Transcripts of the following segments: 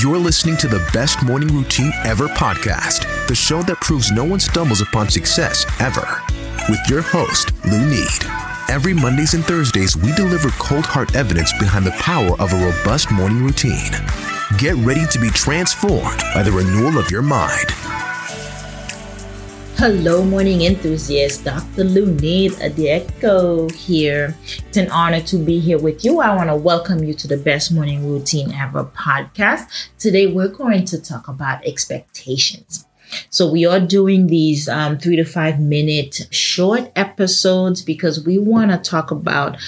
You're listening to the Best Morning Routine Ever podcast, the show that proves no one stumbles upon success ever. With your host, Lou Need. Every Mondays and Thursdays, we deliver cold hard evidence behind the power of a robust morning routine. Get ready to be transformed by the renewal of your mind. Hello, morning enthusiasts. Dr. Lunid Adieko here. It's an honor to be here with you. I want to welcome you to the Best Morning Routine Ever podcast. Today, we're going to talk about expectations. So, we are doing these um, three to five minute short episodes because we want to talk about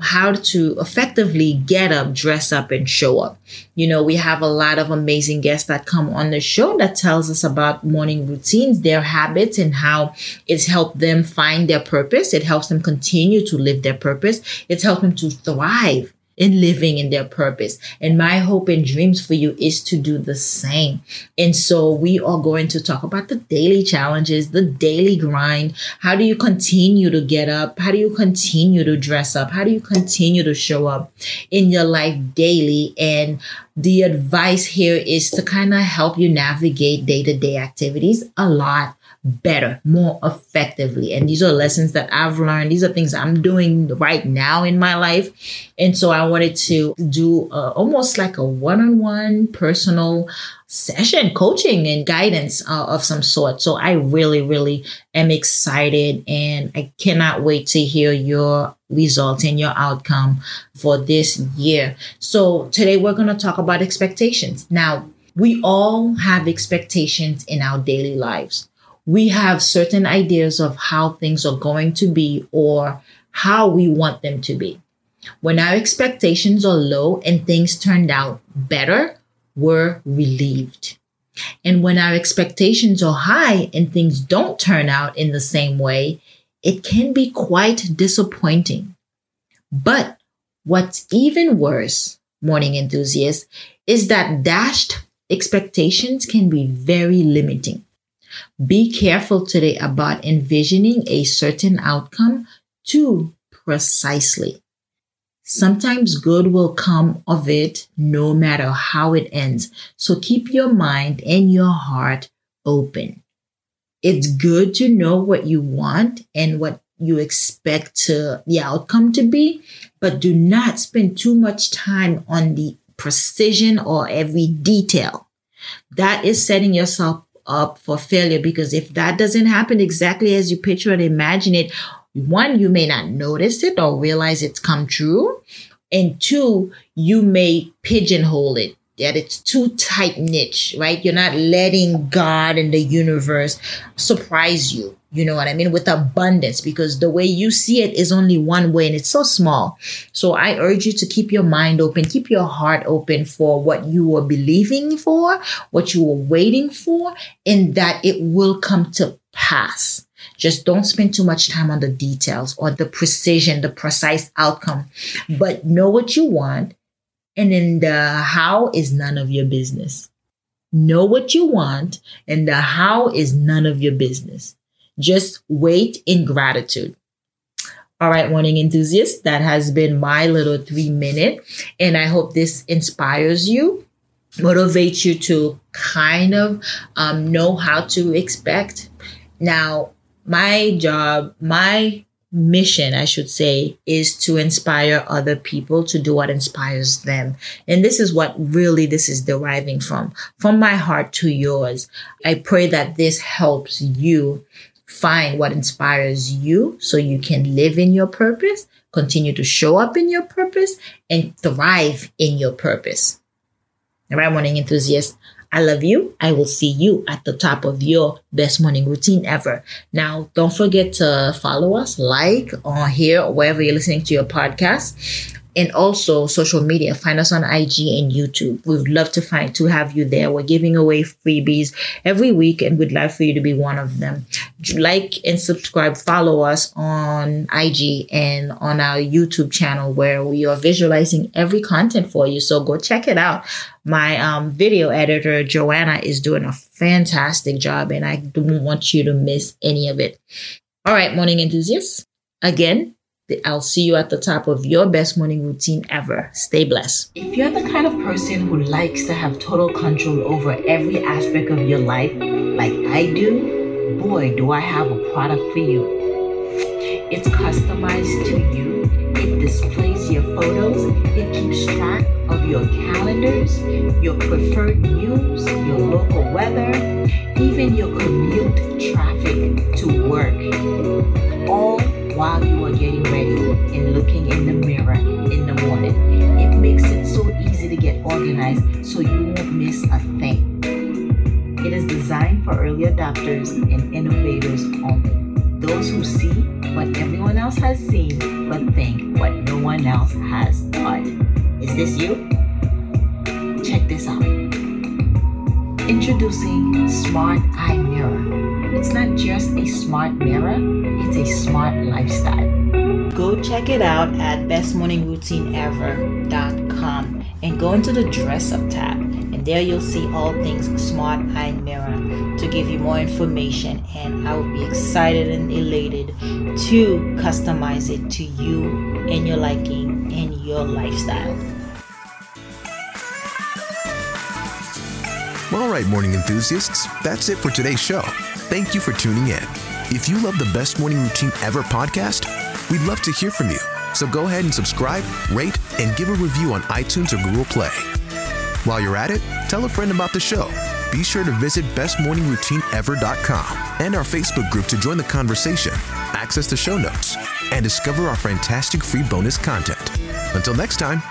how to effectively get up, dress up, and show up. You know, we have a lot of amazing guests that come on the show that tells us about morning routines, their habits, and how it's helped them find their purpose. It helps them continue to live their purpose. It's helped them to thrive in living in their purpose. And my hope and dreams for you is to do the same. And so we are going to talk about the daily challenges, the daily grind. How do you continue to get up? How do you continue to dress up? How do you continue to show up in your life daily? And the advice here is to kind of help you navigate day to day activities a lot better, more effectively. And these are lessons that I've learned. These are things I'm doing right now in my life. And so I wanted to do uh, almost like a one on one personal session, coaching and guidance uh, of some sort. So I really, really am excited and I cannot wait to hear your results and your outcome for this year. So today we're going to talk about expectations. Now, we all have expectations in our daily lives we have certain ideas of how things are going to be or how we want them to be. When our expectations are low and things turned out better, we're relieved. And when our expectations are high and things don't turn out in the same way, it can be quite disappointing. But what's even worse, morning enthusiasts, is that dashed expectations can be very limiting. Be careful today about envisioning a certain outcome too precisely. Sometimes good will come of it no matter how it ends. So keep your mind and your heart open. It's good to know what you want and what you expect to, the outcome to be, but do not spend too much time on the precision or every detail. That is setting yourself up for failure because if that doesn't happen exactly as you picture and imagine it, one, you may not notice it or realize it's come true. And two, you may pigeonhole it that it's too tight niche, right? You're not letting God and the universe surprise you. You know what I mean? With abundance, because the way you see it is only one way and it's so small. So I urge you to keep your mind open, keep your heart open for what you are believing for, what you are waiting for, and that it will come to pass. Just don't spend too much time on the details or the precision, the precise outcome, but know what you want. And then the how is none of your business. Know what you want, and the how is none of your business. Just wait in gratitude. All right, morning enthusiasts, that has been my little three minute. And I hope this inspires you, motivates you to kind of um, know how to expect. Now, my job, my mission, I should say, is to inspire other people to do what inspires them. And this is what really this is deriving from, from my heart to yours. I pray that this helps you find what inspires you so you can live in your purpose, continue to show up in your purpose, and thrive in your purpose. Right, morning enthusiasts. I love you. I will see you at the top of your best morning routine ever. Now, don't forget to follow us, like, or here, wherever you're listening to your podcast and also social media. Find us on IG and YouTube. We'd love to find to have you there. We're giving away freebies every week, and we'd love for you to be one of them. Like and subscribe. Follow us on IG and on our YouTube channel where we are visualizing every content for you. So go check it out. My um, video editor Joanna is doing a fantastic job, and I don't want you to miss any of it. All right, morning enthusiasts. Again, I'll see you at the top of your best morning routine ever. Stay blessed. If you're the kind of person who likes to have total control over every aspect of your life, like I do, boy, do I have a product for you. It's customized to you, it displays your photos, it keeps track of your calendars, your preferred news, your local weather, even your commute traffic to work. All while you are getting ready and looking in the mirror in the morning. It makes it so easy to get organized so you won't miss a thing. It is designed for early adopters and innovators only. Those who see what everyone else has seen but think what no one else has thought. Is this you? Check this out. Introducing Smart Eye Mirror. It's not just a smart mirror, it's a smart lifestyle. Go check it out at bestmorningroutineever.com and go into the dress up tab. And there you'll see all things Smart Eye Mirror to give you more information. And I will be excited and elated to customize it to you and your liking and your lifestyle. All right, morning enthusiasts, that's it for today's show. Thank you for tuning in. If you love the Best Morning Routine Ever podcast, we'd love to hear from you. So go ahead and subscribe, rate, and give a review on iTunes or Google Play. While you're at it, tell a friend about the show. Be sure to visit bestmorningroutineever.com and our Facebook group to join the conversation, access the show notes, and discover our fantastic free bonus content. Until next time,